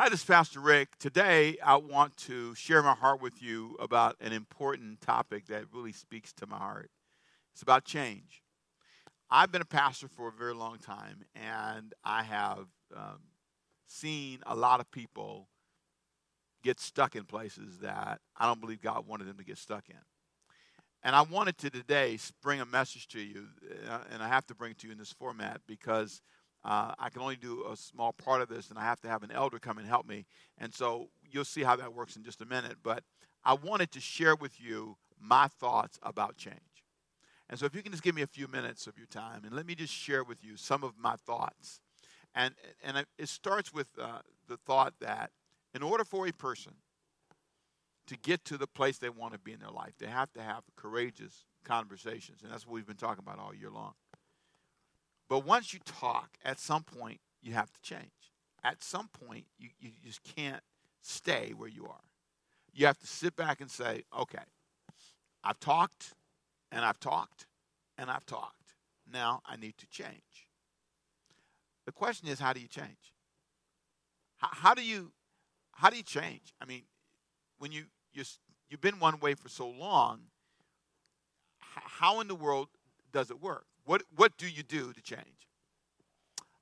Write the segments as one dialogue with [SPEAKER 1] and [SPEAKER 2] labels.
[SPEAKER 1] Hi, this is Pastor Rick. Today, I want to share my heart with you about an important topic that really speaks to my heart. It's about change. I've been a pastor for a very long time, and I have um, seen a lot of people get stuck in places that I don't believe God wanted them to get stuck in. And I wanted to today bring a message to you, uh, and I have to bring it to you in this format because uh, I can only do a small part of this, and I have to have an elder come and help me. And so you'll see how that works in just a minute. But I wanted to share with you my thoughts about change. And so if you can just give me a few minutes of your time, and let me just share with you some of my thoughts. And, and it starts with uh, the thought that in order for a person to get to the place they want to be in their life, they have to have courageous conversations. And that's what we've been talking about all year long. But once you talk, at some point, you have to change. At some point, you, you just can't stay where you are. You have to sit back and say, okay, I've talked and I've talked and I've talked. Now I need to change. The question is, how do you change? How, how do you how do you change? I mean, when you you you've been one way for so long, how in the world does it work? What, what do you do to change?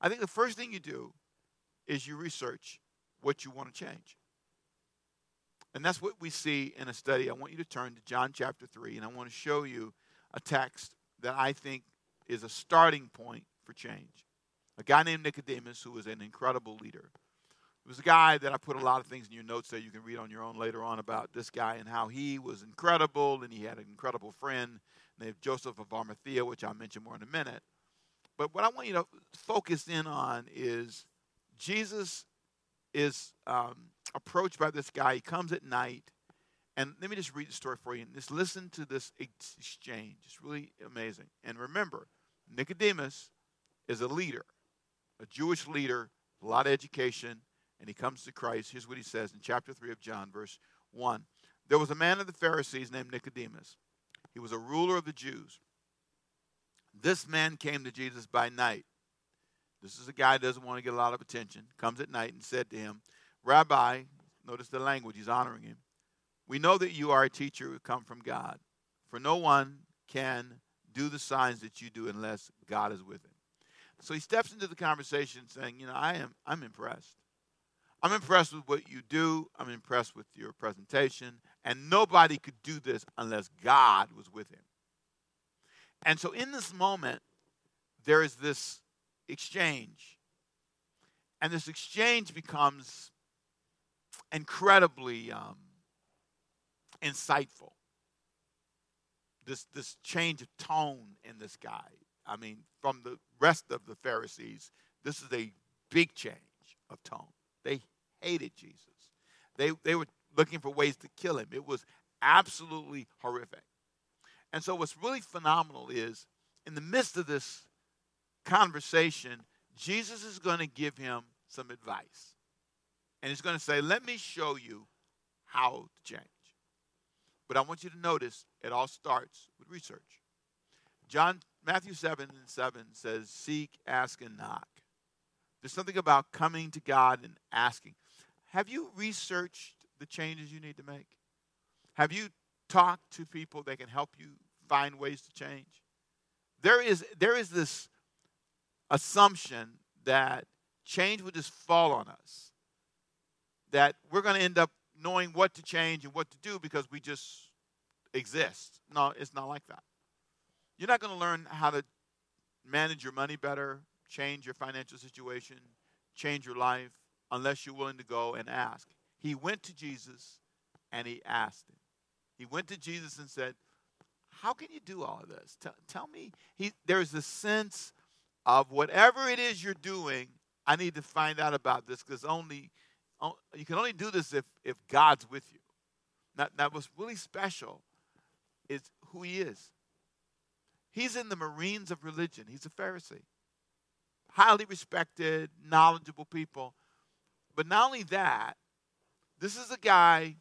[SPEAKER 1] I think the first thing you do is you research what you want to change. And that's what we see in a study. I want you to turn to John chapter 3, and I want to show you a text that I think is a starting point for change. A guy named Nicodemus, who was an incredible leader. It was a guy that I put a lot of things in your notes that you can read on your own later on about this guy and how he was incredible and he had an incredible friend named Joseph of Arimathea, which I'll mention more in a minute. But what I want you to focus in on is Jesus is um, approached by this guy. He comes at night. And let me just read the story for you. And just listen to this exchange. It's really amazing. And remember, Nicodemus is a leader, a Jewish leader, a lot of education, and he comes to Christ. Here's what he says in chapter 3 of John, verse 1. There was a man of the Pharisees named Nicodemus he was a ruler of the Jews. This man came to Jesus by night. This is a guy doesn't want to get a lot of attention. Comes at night and said to him, Rabbi, notice the language, he's honoring him. We know that you are a teacher who come from God, for no one can do the signs that you do unless God is with him. So he steps into the conversation saying, You know, I am I'm impressed. I'm impressed with what you do. I'm impressed with your presentation. And nobody could do this unless God was with him. And so in this moment, there is this exchange. And this exchange becomes incredibly um, insightful. This, this change of tone in this guy. I mean, from the rest of the Pharisees, this is a big change of tone. They hated Jesus. They, they were looking for ways to kill him. It was absolutely horrific. And so, what's really phenomenal is in the midst of this conversation, Jesus is going to give him some advice. And he's going to say, Let me show you how to change. But I want you to notice it all starts with research. John Matthew 7 and 7 says, Seek, ask, and knock. There's something about coming to God and asking. Have you researched the changes you need to make? Have you talked to people that can help you find ways to change? There is, there is this assumption that change will just fall on us, that we're going to end up knowing what to change and what to do because we just exist. No, it's not like that. You're not going to learn how to manage your money better, change your financial situation, change your life, unless you're willing to go and ask. He went to Jesus and he asked him. He went to Jesus and said, How can you do all of this? Tell, tell me. He, there's a sense of whatever it is you're doing, I need to find out about this because only you can only do this if, if God's with you. Now, now, what's really special is who he is. He's in the Marines of religion. He's a Pharisee. Highly respected, knowledgeable people. But not only that, this is a guy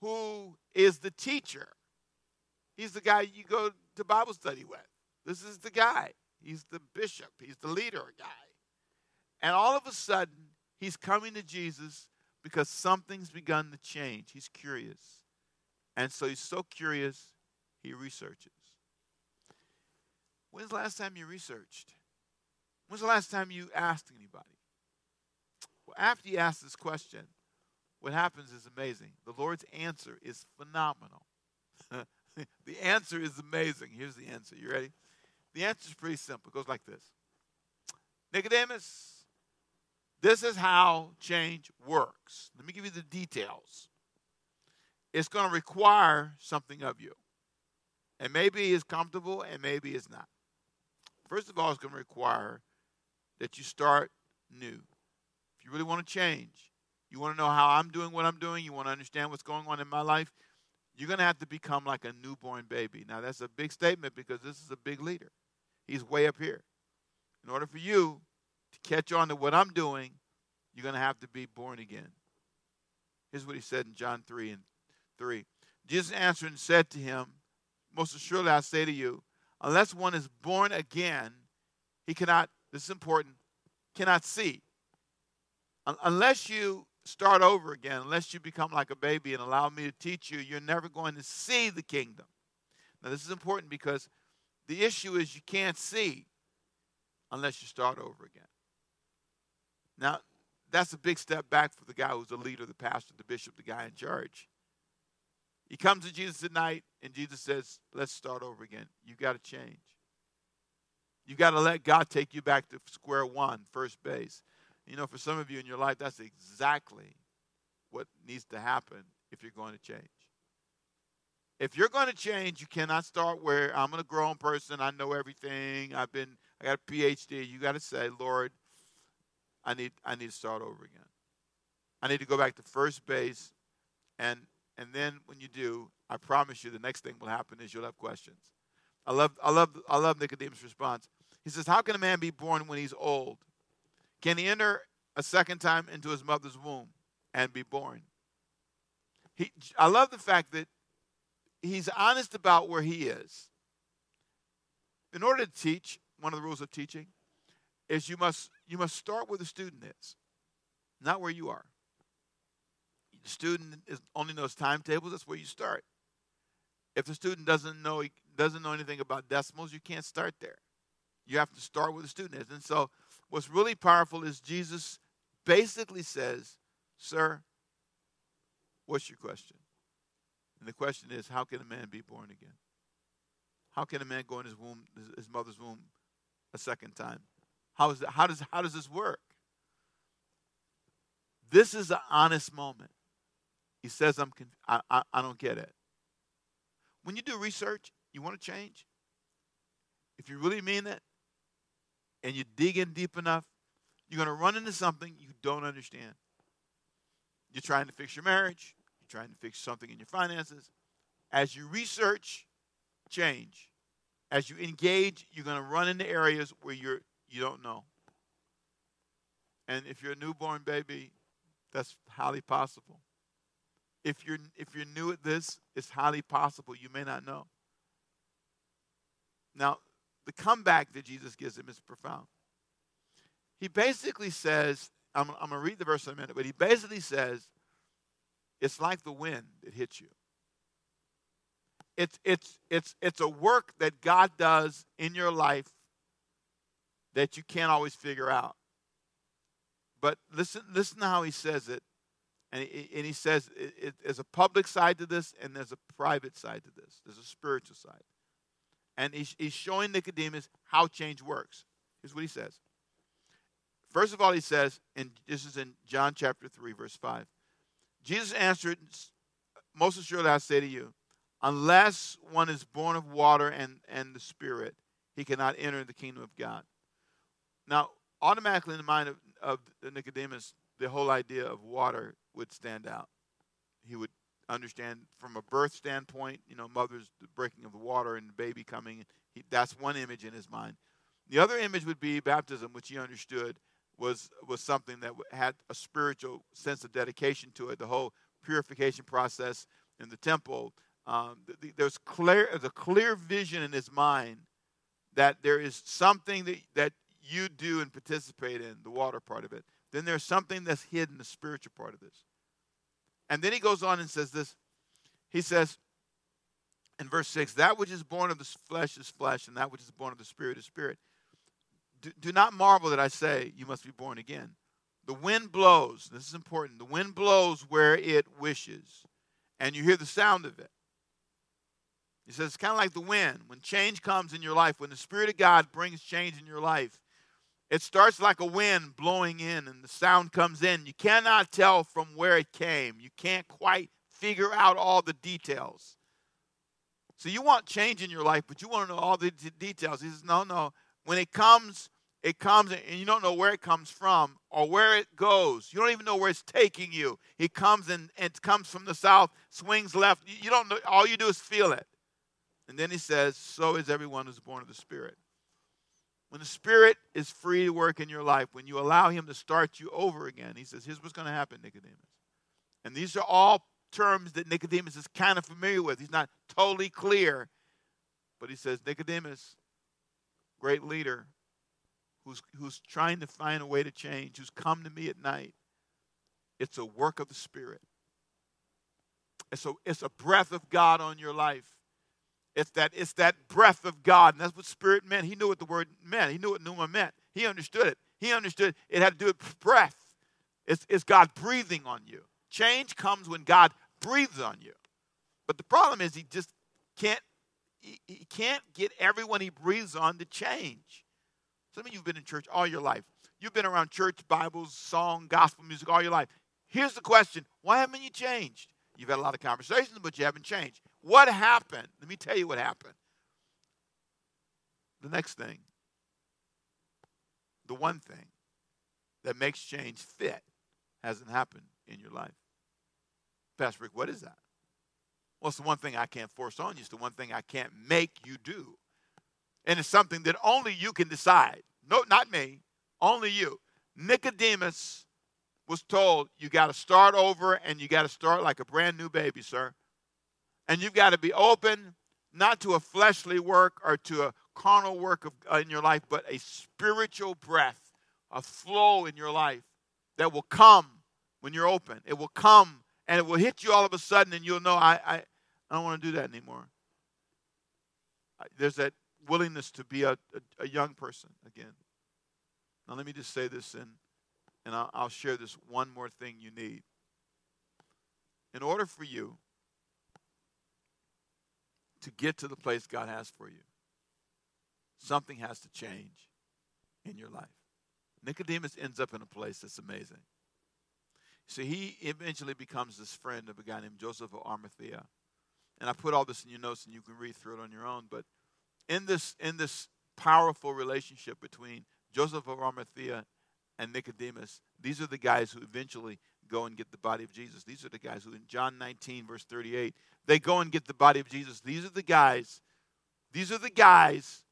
[SPEAKER 1] who is the teacher. He's the guy you go to Bible study with. This is the guy. He's the bishop. He's the leader guy. And all of a sudden, He's coming to Jesus because something's begun to change. He's curious. And so he's so curious, he researches. When's the last time you researched? When's the last time you asked anybody? Well, after you ask this question, what happens is amazing. The Lord's answer is phenomenal. the answer is amazing. Here's the answer. You ready? The answer is pretty simple. It goes like this Nicodemus, this is how change works. Let me give you the details. It's going to require something of you. And maybe it's comfortable and maybe it's not. First of all, it's going to require that you start new. If you really want to change, you want to know how I'm doing what I'm doing, you want to understand what's going on in my life, you're going to have to become like a newborn baby. Now, that's a big statement because this is a big leader. He's way up here. In order for you to catch on to what I'm doing, you're going to have to be born again. Here's what he said in John 3 and 3. Jesus answered and said to him, Most assuredly I say to you, unless one is born again, he cannot, this is important, cannot see. Unless you start over again, unless you become like a baby and allow me to teach you, you're never going to see the kingdom. Now, this is important because the issue is you can't see unless you start over again. Now, that's a big step back for the guy who's the leader, the pastor, the bishop, the guy in charge. He comes to Jesus at night, and Jesus says, Let's start over again. You've got to change. You got to let God take you back to square one, first base. You know, for some of you in your life, that's exactly what needs to happen if you're going to change. If you're going to change, you cannot start where I'm a grown person, I know everything, I've been, I got a PhD. You got to say, Lord, I need I need to start over again. I need to go back to first base and and then when you do, I promise you the next thing will happen is you'll have questions. I love I love I love Nicodemus' response. He says, How can a man be born when he's old? Can he enter a second time into his mother's womb and be born? He, I love the fact that he's honest about where he is. In order to teach, one of the rules of teaching is you must you must start where the student is, not where you are. The student is, only knows timetables. That's where you start. If the student doesn't know doesn't know anything about decimals, you can't start there. You have to start where the student is. And so, what's really powerful is Jesus basically says, "Sir, what's your question?" And the question is, how can a man be born again? How can a man go in his womb, his mother's womb, a second time? How, is it, how, does, how does this work? This is an honest moment. He says, I'm, I, I, I don't get it. When you do research, you want to change? If you really mean it and you dig in deep enough, you're going to run into something you don't understand. You're trying to fix your marriage, you're trying to fix something in your finances. As you research, change. As you engage, you're going to run into areas where you're you don't know. And if you're a newborn baby, that's highly possible. If you're if you're new at this, it's highly possible you may not know. Now, the comeback that Jesus gives him is profound. He basically says, I'm, I'm going to read the verse in a minute, but he basically says, it's like the wind that hits you. It's, it's, it's, it's a work that God does in your life that you can't always figure out. But listen, listen to how he says it. And he, and he says it, it, there's a public side to this and there's a private side to this. There's a spiritual side. And he's, he's showing Nicodemus how change works. Here's what he says. First of all, he says, and this is in John chapter 3, verse 5. Jesus answered, Most assuredly I say to you, unless one is born of water and, and the Spirit, he cannot enter the kingdom of God. Now, automatically in the mind of, of Nicodemus, the whole idea of water would stand out. He would understand from a birth standpoint, you know, mother's breaking of the water and the baby coming. He, that's one image in his mind. The other image would be baptism, which he understood was was something that had a spiritual sense of dedication to it. The whole purification process in the temple. Um, the, the, there's clear there's a clear vision in his mind that there is something that, that you do and participate in, the water part of it, then there's something that's hidden, the spiritual part of this. And then he goes on and says this. He says in verse 6 That which is born of the flesh is flesh, and that which is born of the spirit is spirit. Do, do not marvel that I say you must be born again. The wind blows, this is important, the wind blows where it wishes, and you hear the sound of it. He says it's kind of like the wind. When change comes in your life, when the Spirit of God brings change in your life, it starts like a wind blowing in and the sound comes in. You cannot tell from where it came. You can't quite figure out all the details. So you want change in your life, but you want to know all the d- details. He says, no, no. When it comes, it comes and you don't know where it comes from or where it goes. You don't even know where it's taking you. It comes and, and it comes from the south, swings left. You don't know. All you do is feel it. And then he says, so is everyone who's born of the Spirit. When the Spirit is free to work in your life, when you allow Him to start you over again, He says, here's what's going to happen, Nicodemus. And these are all terms that Nicodemus is kind of familiar with. He's not totally clear, but he says, Nicodemus, great leader, who's, who's trying to find a way to change, who's come to me at night. It's a work of the Spirit. It's a, it's a breath of God on your life. It's that, it's that breath of God. And that's what spirit meant. He knew what the word meant. He knew what pneuma meant. He understood it. He understood it had to do with breath. It's, it's God breathing on you. Change comes when God breathes on you. But the problem is he just can't he, he can't get everyone he breathes on to change. Some of you have been in church all your life. You've been around church, Bibles, song, gospel music all your life. Here's the question why haven't you changed? You've had a lot of conversations, but you haven't changed. What happened? Let me tell you what happened. The next thing, the one thing that makes change fit hasn't happened in your life. Pastor Rick, what is that? Well, it's the one thing I can't force on you. It's the one thing I can't make you do. And it's something that only you can decide. No, not me, only you. Nicodemus was told, you got to start over and you got to start like a brand new baby, sir. And you've got to be open not to a fleshly work or to a carnal work of, uh, in your life, but a spiritual breath, a flow in your life that will come when you're open. It will come and it will hit you all of a sudden, and you'll know, I, I, I don't want to do that anymore. There's that willingness to be a, a, a young person again. Now, let me just say this, and, and I'll, I'll share this one more thing you need. In order for you to get to the place God has for you, something has to change in your life. Nicodemus ends up in a place that's amazing. So he eventually becomes this friend of a guy named Joseph of Arimathea. And I put all this in your notes and you can read through it on your own. But in this, in this powerful relationship between Joseph of Arimathea and Nicodemus, these are the guys who eventually go and get the body of Jesus. These are the guys who, in John 19, verse 38, they go and get the body of Jesus. These are the guys, these are the guys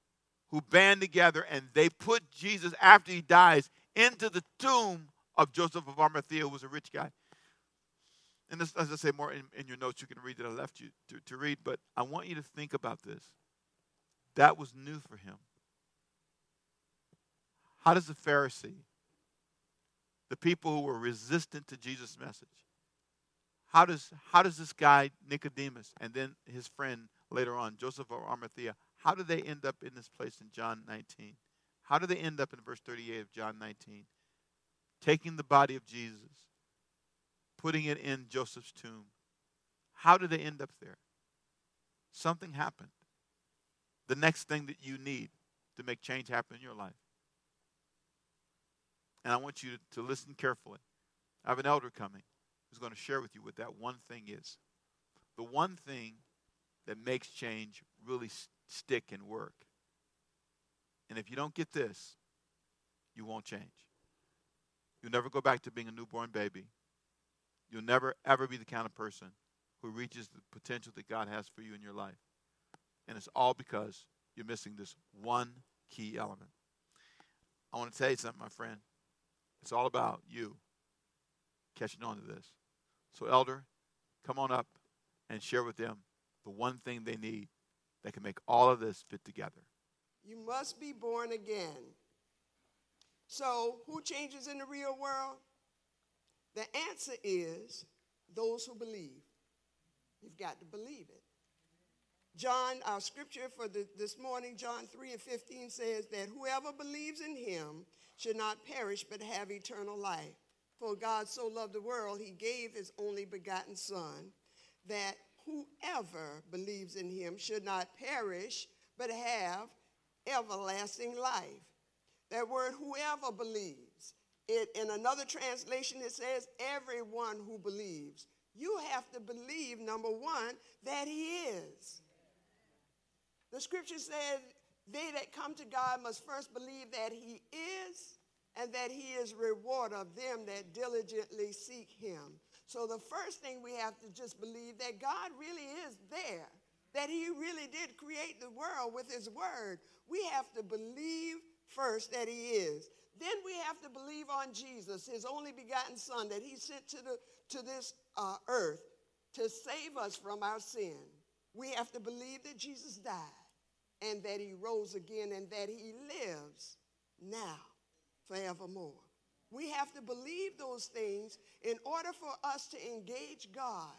[SPEAKER 1] who band together and they put Jesus, after he dies, into the tomb of Joseph of Arimathea, who was a rich guy. And this, as I say more in, in your notes, you can read that I left you to, to read, but I want you to think about this. That was new for him. How does the Pharisee the people who were resistant to Jesus' message. How does, how does this guy, Nicodemus, and then his friend later on, Joseph of Arimathea, how do they end up in this place in John 19? How do they end up in verse 38 of John 19? Taking the body of Jesus, putting it in Joseph's tomb. How do they end up there? Something happened. The next thing that you need to make change happen in your life and I want you to, to listen carefully. I have an elder coming who's going to share with you what that one thing is. The one thing that makes change really stick and work. And if you don't get this, you won't change. You'll never go back to being a newborn baby. You'll never, ever be the kind of person who reaches the potential that God has for you in your life. And it's all because you're missing this one key element. I want to tell you something, my friend. It's all about you catching on to this. So, elder, come on up and share with them the one thing they need that can make all of this fit together.
[SPEAKER 2] You must be born again. So, who changes in the real world? The answer is those who believe. You've got to believe it. John, our scripture for the, this morning, John 3 and 15 says that whoever believes in him should not perish but have eternal life. For God so loved the world, he gave his only begotten Son, that whoever believes in him should not perish but have everlasting life. That word, whoever believes, it, in another translation, it says, everyone who believes. You have to believe, number one, that he is. The scripture says, they that come to God must first believe that he is and that he is reward of them that diligently seek him. So the first thing we have to just believe that God really is there, that he really did create the world with his word. We have to believe first that he is. Then we have to believe on Jesus, his only begotten son that he sent to, the, to this uh, earth to save us from our sin. We have to believe that Jesus died and that he rose again and that he lives now forevermore. We have to believe those things in order for us to engage God,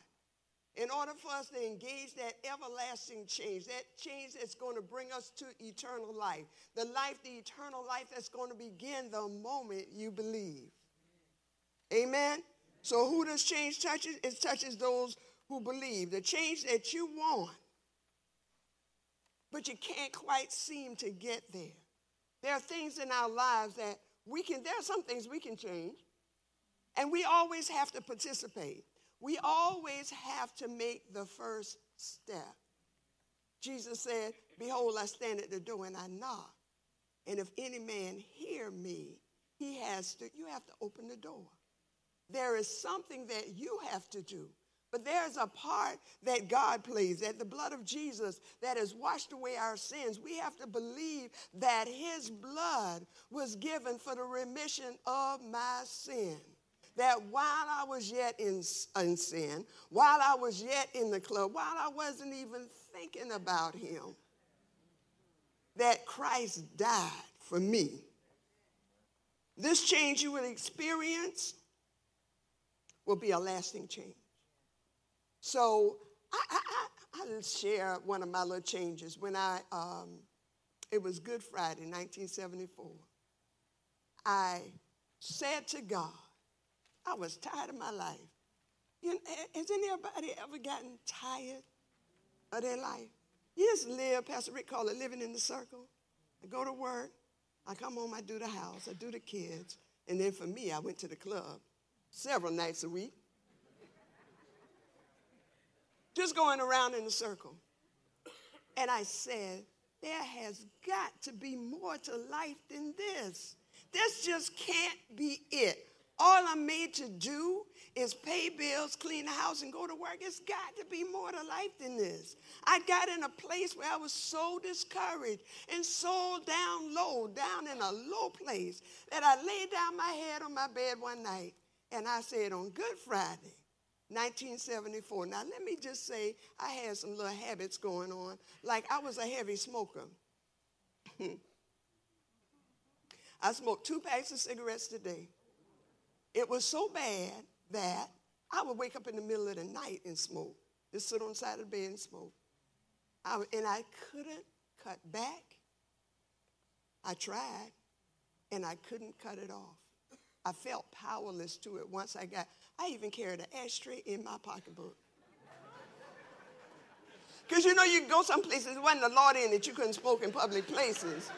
[SPEAKER 2] in order for us to engage that everlasting change, that change that's going to bring us to eternal life, the life, the eternal life that's going to begin the moment you believe. Amen? So, who does change touches? It touches those who believe. The change that you want, but you can't quite seem to get there. There are things in our lives that we can, there are some things we can change, and we always have to participate. We always have to make the first step. Jesus said, Behold, I stand at the door and I knock. And if any man hear me, he has to, you have to open the door. There is something that you have to do. But there's a part that God plays, that the blood of Jesus that has washed away our sins. We have to believe that his blood was given for the remission of my sin. That while I was yet in, in sin, while I was yet in the club, while I wasn't even thinking about him, that Christ died for me. This change you will experience will be a lasting change. So I, I, I, will share one of my little changes. When I, um, it was Good Friday, 1974, I said to God, I was tired of my life. You know, has anybody ever gotten tired of their life? You just live, Pastor Rick called it living in the circle. I go to work, I come home, I do the house, I do the kids, and then for me, I went to the club several nights a week just going around in a circle. And I said, there has got to be more to life than this. This just can't be it. All I'm made to do is pay bills, clean the house, and go to work. It's got to be more to life than this. I got in a place where I was so discouraged and so down low, down in a low place, that I laid down my head on my bed one night and I said, on Good Friday, 1974. Now, let me just say, I had some little habits going on. Like, I was a heavy smoker. I smoked two packs of cigarettes a day. It was so bad that I would wake up in the middle of the night and smoke. Just sit on the side of the bed and smoke. I, and I couldn't cut back. I tried, and I couldn't cut it off. I felt powerless to it once I got, I even carried an ashtray in my pocketbook. Because you know, you go some places, it wasn't a law in that you couldn't smoke in public places.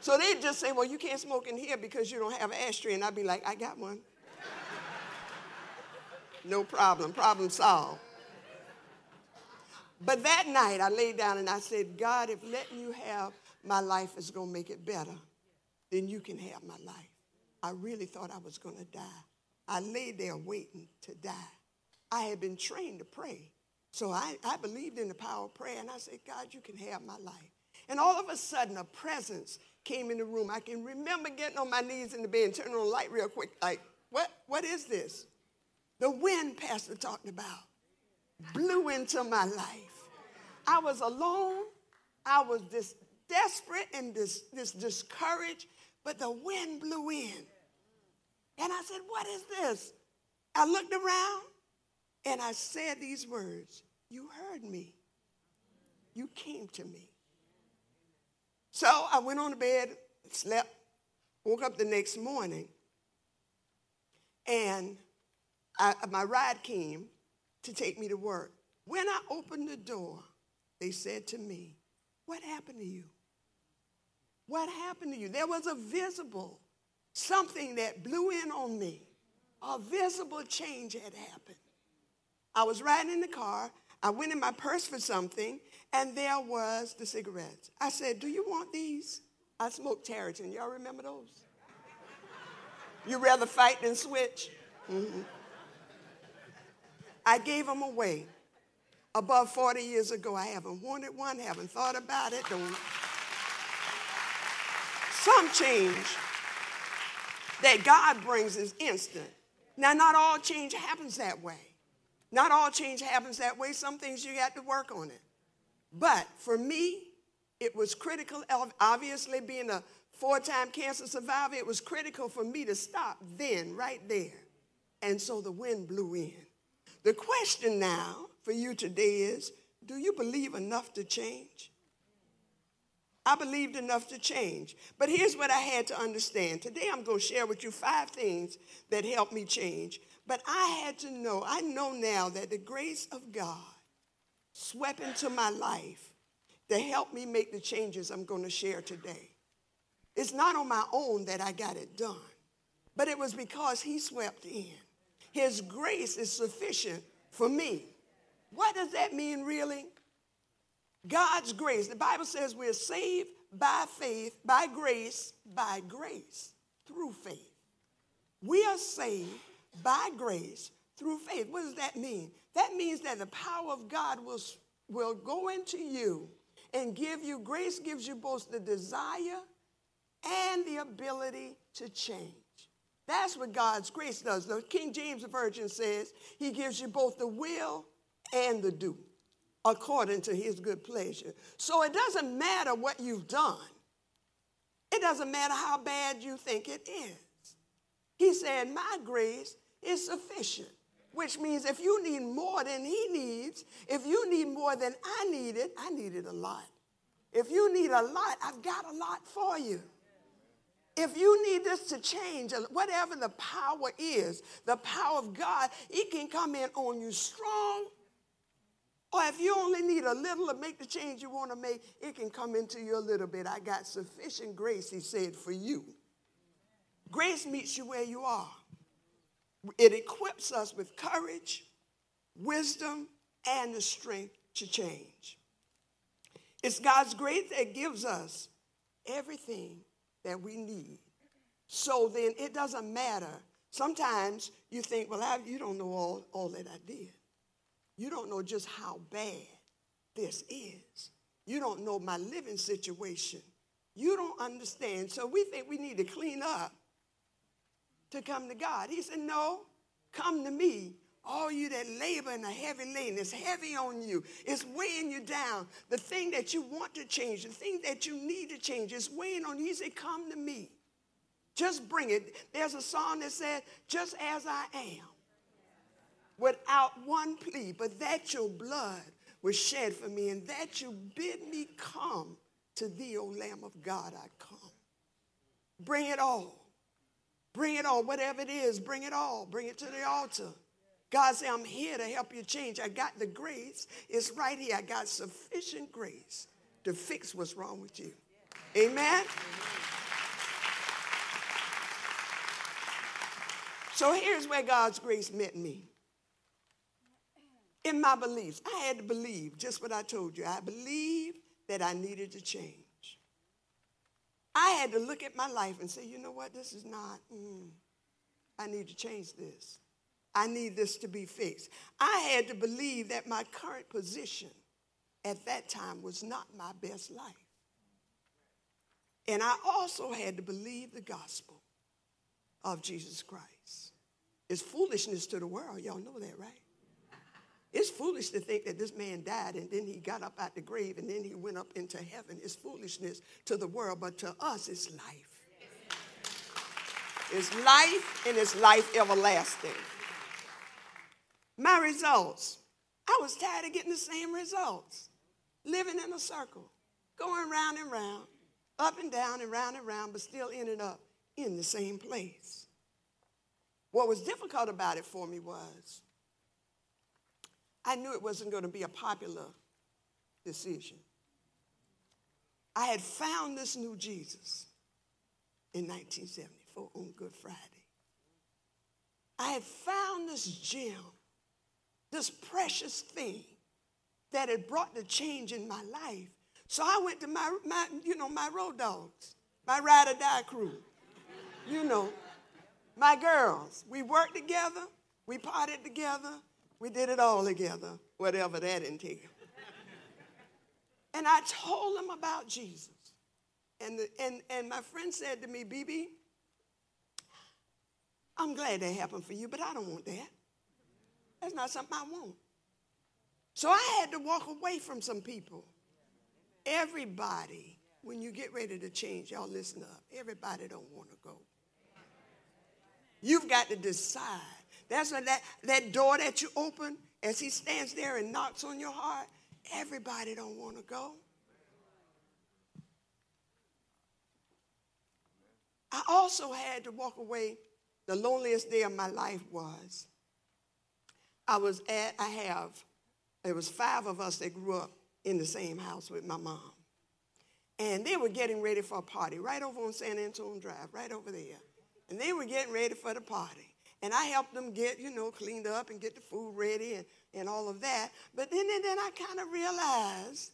[SPEAKER 2] So they'd just say, Well, you can't smoke in here because you don't have an ashtray. And I'd be like, I got one. no problem, problem solved. But that night, I laid down and I said, God, if letting you have my life is going to make it better, then you can have my life. I really thought I was going to die. I lay there waiting to die. I had been trained to pray. So I, I believed in the power of prayer, and I said, God, you can have my life. And all of a sudden, a presence came in the room. I can remember getting on my knees in the bed and turning on the light real quick, like, what, what is this? The wind Pastor talked about blew into my life. I was alone. I was this desperate and this, this discouraged but the wind blew in. And I said, What is this? I looked around and I said these words You heard me. You came to me. So I went on to bed, slept, woke up the next morning, and I, my ride came to take me to work. When I opened the door, they said to me, What happened to you? What happened to you? There was a visible something that blew in on me. A visible change had happened. I was riding in the car. I went in my purse for something, and there was the cigarettes. I said, Do you want these? I smoked Tareyton. Y'all remember those? You'd rather fight than switch? Mm-hmm. I gave them away. Above 40 years ago, I haven't wanted one, haven't thought about it. Don't. Some change that God brings is instant. Now, not all change happens that way. Not all change happens that way. Some things you got to work on it. But for me, it was critical, obviously, being a four time cancer survivor, it was critical for me to stop then, right there. And so the wind blew in. The question now for you today is do you believe enough to change? I believed enough to change. But here's what I had to understand. Today I'm going to share with you five things that helped me change. But I had to know, I know now that the grace of God swept into my life to help me make the changes I'm going to share today. It's not on my own that I got it done, but it was because He swept in. His grace is sufficient for me. What does that mean, really? God's grace. The Bible says we're saved by faith, by grace, by grace, through faith. We are saved by grace through faith. What does that mean? That means that the power of God will, will go into you and give you grace, gives you both the desire and the ability to change. That's what God's grace does. The King James Version says he gives you both the will and the do according to his good pleasure. So it doesn't matter what you've done. It doesn't matter how bad you think it is. He said, My grace is sufficient, which means if you need more than he needs, if you need more than I needed, I needed a lot. If you need a lot, I've got a lot for you. If you need this to change, whatever the power is, the power of God, it can come in on you strong. Or if you only need a little to make the change you want to make, it can come into you a little bit. I got sufficient grace, he said, for you. Grace meets you where you are. It equips us with courage, wisdom, and the strength to change. It's God's grace that gives us everything that we need. So then it doesn't matter. Sometimes you think, well, I, you don't know all, all that I did. You don't know just how bad this is. You don't know my living situation. You don't understand. So we think we need to clean up to come to God. He said, No, come to me all you that labor in are heavy lane, it's heavy on you. It's weighing you down. The thing that you want to change, the thing that you need to change, is weighing on you. He said, Come to me. Just bring it. There's a song that said, Just as I am, without one plea, but that your blood was shed for me, and that you bid me come to thee, O Lamb of God, I come. Bring it all. Bring it all. Whatever it is, bring it all. Bring it to the altar. God said, I'm here to help you change. I got the grace. It's right here. I got sufficient grace to fix what's wrong with you. Amen? So here's where God's grace met me. In my beliefs, I had to believe just what I told you. I believed that I needed to change. I had to look at my life and say, you know what, this is not, mm, I need to change this. I need this to be fixed. I had to believe that my current position at that time was not my best life. And I also had to believe the gospel of Jesus Christ. It's foolishness to the world. Y'all know that, right? It's foolish to think that this man died and then he got up out the grave and then he went up into heaven. It's foolishness to the world, but to us, it's life. It's life and it's life everlasting. My results. I was tired of getting the same results. Living in a circle, going round and round, up and down and round and round, but still ended up in the same place. What was difficult about it for me was I knew it wasn't going to be a popular decision. I had found this new Jesus in 1974 on Good Friday. I had found this gem, this precious thing that had brought the change in my life. So I went to my, my you know, my road dogs, my ride or die crew, you know, my girls. We worked together, we partied together, we did it all together, whatever that entailed. And I told them about Jesus. And, the, and, and my friend said to me, BB, I'm glad that happened for you, but I don't want that. That's not something I want. So I had to walk away from some people. Everybody, when you get ready to change, y'all listen up. Everybody don't want to go. You've got to decide. That's what that, that door that you open as he stands there and knocks on your heart, everybody don't want to go. I also had to walk away. The loneliest day of my life was I was at, I have, there was five of us that grew up in the same house with my mom. And they were getting ready for a party right over on San Antonio Drive, right over there. And they were getting ready for the party. And I helped them get, you know, cleaned up and get the food ready and, and all of that. But then, and then I kind of realized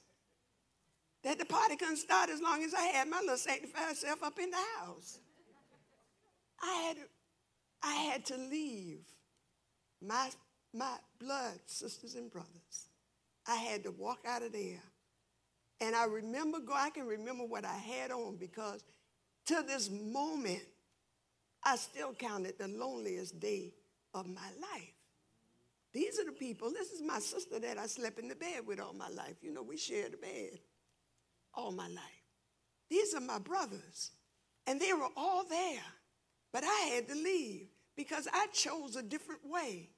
[SPEAKER 2] that the party couldn't start as long as I had my little sanctified self up in the house. I had, I had to leave my, my blood sisters and brothers. I had to walk out of there. And I remember, I can remember what I had on because to this moment, I still count it the loneliest day of my life. These are the people, this is my sister that I slept in the bed with all my life. You know, we shared a bed all my life. These are my brothers, and they were all there. But I had to leave because I chose a different way.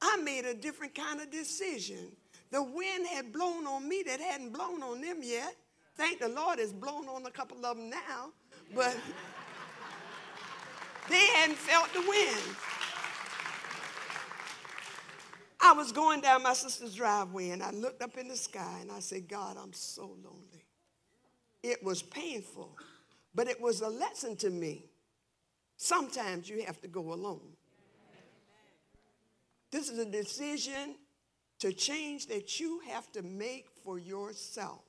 [SPEAKER 2] I made a different kind of decision. The wind had blown on me that hadn't blown on them yet. Thank the Lord it's blown on a couple of them now, but they hadn't felt the wind. I was going down my sister's driveway and I looked up in the sky and I said, God, I'm so lonely. It was painful, but it was a lesson to me Sometimes you have to go alone. This is a decision to change that you have to make for yourself.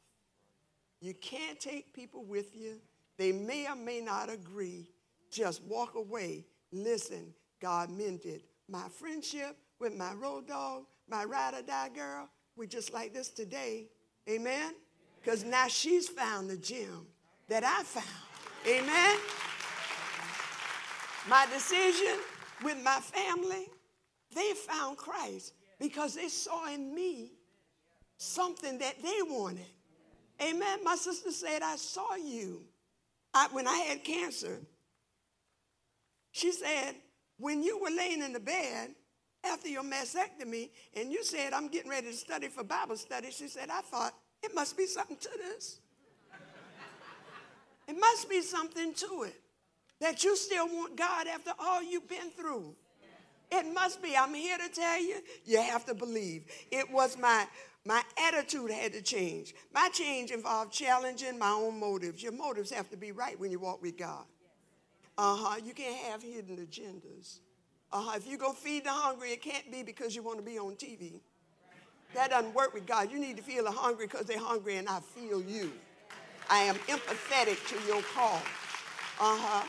[SPEAKER 2] You can't take people with you. They may or may not agree. Just walk away. Listen, God mended my friendship with my road dog, my ride or die girl. We just like this today. Amen? Because now she's found the gem that I found. Amen? my decision with my family, they found Christ because they saw in me something that they wanted. Amen. My sister said, I saw you I, when I had cancer. She said, when you were laying in the bed after your mastectomy and you said, I'm getting ready to study for Bible study, she said, I thought it must be something to this. it must be something to it that you still want God after all you've been through. It must be. I'm here to tell you, you have to believe. It was my my attitude had to change. My change involved challenging my own motives. Your motives have to be right when you walk with God. Uh-huh. You can't have hidden agendas. Uh-huh. If you go feed the hungry, it can't be because you want to be on TV. That doesn't work with God. You need to feel the hungry because they're hungry and I feel you. I am empathetic to your call. Uh-huh.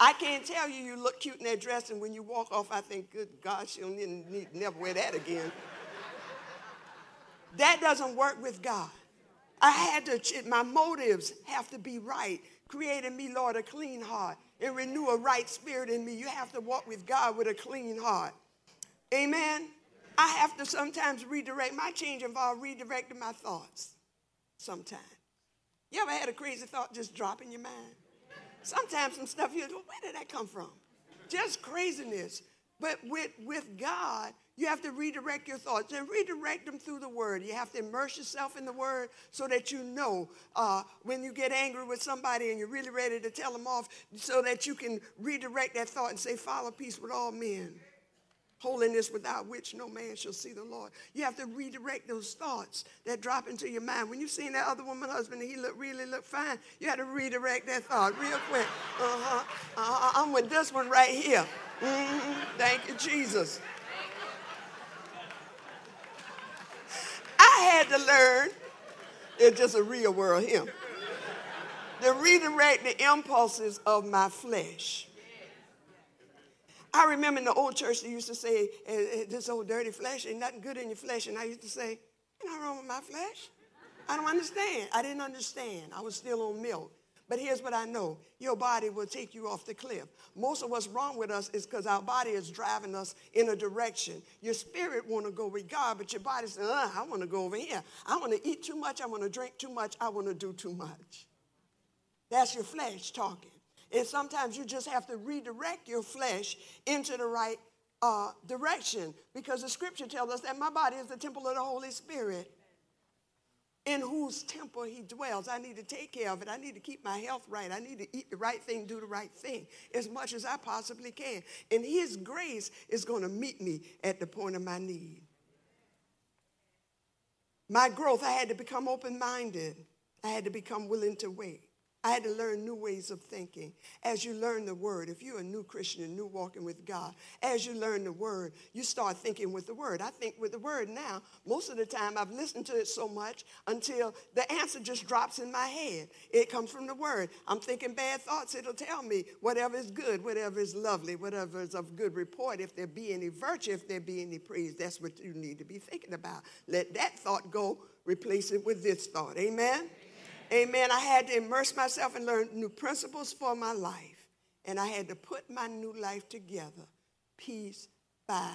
[SPEAKER 2] I can't tell you you look cute in that dress, and when you walk off, I think, good God, she'll need, need, never wear that again. that doesn't work with God. I had to, my motives have to be right. Create in me, Lord, a clean heart and renew a right spirit in me. You have to walk with God with a clean heart. Amen. I have to sometimes redirect. My change involved redirecting my thoughts sometimes. You ever had a crazy thought just drop in your mind? Sometimes some stuff you go, where did that come from? just craziness. But with, with God, you have to redirect your thoughts and redirect them through the word. You have to immerse yourself in the word so that you know uh, when you get angry with somebody and you're really ready to tell them off, so that you can redirect that thought and say, Follow peace with all men. Holiness without which no man shall see the Lord. You have to redirect those thoughts that drop into your mind. When you've seen that other woman husband and he look, really looked fine, you have to redirect that thought real quick. Uh-huh. uh-huh. I'm with this one right here. Mm-hmm. Thank you, Jesus. I had to learn, it's just a real world hymn, to redirect the impulses of my flesh. I remember in the old church they used to say, eh, eh, this old dirty flesh ain't nothing good in your flesh. And I used to say, ain't nothing wrong with my flesh. I don't understand. I didn't understand. I was still on milk. But here's what I know your body will take you off the cliff. Most of what's wrong with us is because our body is driving us in a direction. Your spirit want to go with God, but your body says, uh, I want to go over here. I want to eat too much. I want to drink too much. I want to do too much. That's your flesh talking. And sometimes you just have to redirect your flesh into the right uh, direction because the scripture tells us that my body is the temple of the Holy Spirit in whose temple he dwells. I need to take care of it. I need to keep my health right. I need to eat the right thing, do the right thing as much as I possibly can. And his grace is going to meet me at the point of my need. My growth, I had to become open minded. I had to become willing to wait. I had to learn new ways of thinking. As you learn the word, if you're a new Christian and new walking with God, as you learn the word, you start thinking with the word. I think with the word now, most of the time I've listened to it so much until the answer just drops in my head. It comes from the word. I'm thinking bad thoughts, it'll tell me whatever is good, whatever is lovely, whatever is of good report, if there be any virtue, if there be any praise, that's what you need to be thinking about. Let that thought go, replace it with this thought. Amen? Amen. I had to immerse myself and learn new principles for my life. And I had to put my new life together piece by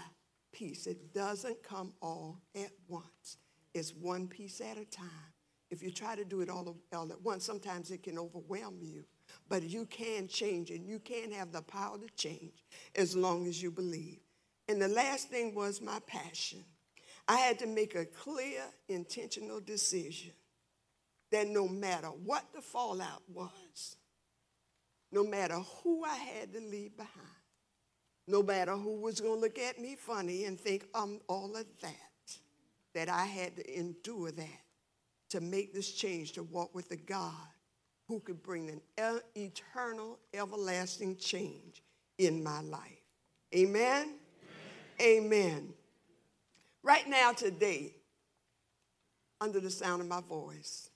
[SPEAKER 2] piece. It doesn't come all at once, it's one piece at a time. If you try to do it all, all at once, sometimes it can overwhelm you. But you can change and you can have the power to change as long as you believe. And the last thing was my passion. I had to make a clear, intentional decision that no matter what the fallout was, no matter who I had to leave behind, no matter who was going to look at me funny and think I'm all of that, that I had to endure that to make this change, to walk with the God who could bring an eternal, everlasting change in my life. Amen? Amen. Amen. Right now, today, under the sound of my voice,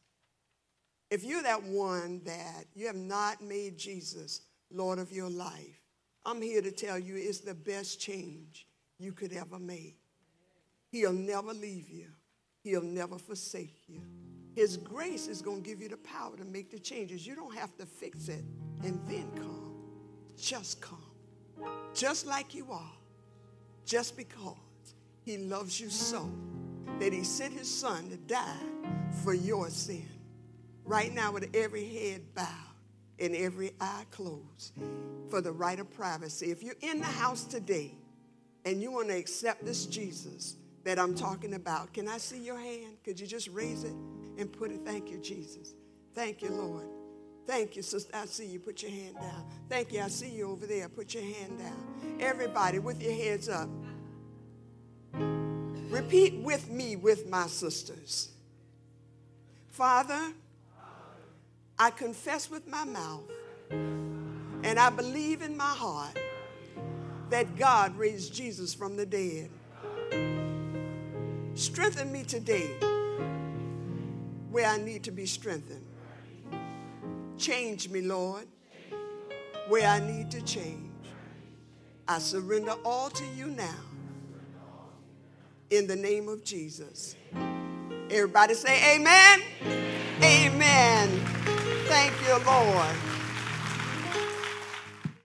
[SPEAKER 2] if you're that one that you have not made Jesus Lord of your life, I'm here to tell you it's the best change you could ever make. He'll never leave you. He'll never forsake you. His grace is going to give you the power to make the changes. You don't have to fix it and then come. Just come. Just like you are. Just because he loves you so that he sent his son to die for your sin right now with every head bowed and every eye closed for the right of privacy. If you're in the house today and you want to accept this Jesus that I'm talking about, can I see your hand? Could you just raise it and put it? Thank you, Jesus. Thank you, Lord. Thank you, sister. I see you. Put your hand down. Thank you. I see you over there. Put your hand down. Everybody, with your heads up. Repeat with me, with my sisters. Father, I confess with my mouth and I believe in my heart that God raised Jesus from the dead. Strengthen me today where I need to be strengthened. Change me, Lord, where I need to change. I surrender all to you now. In the name of Jesus. Everybody say amen. Amen. Thank you, Lord.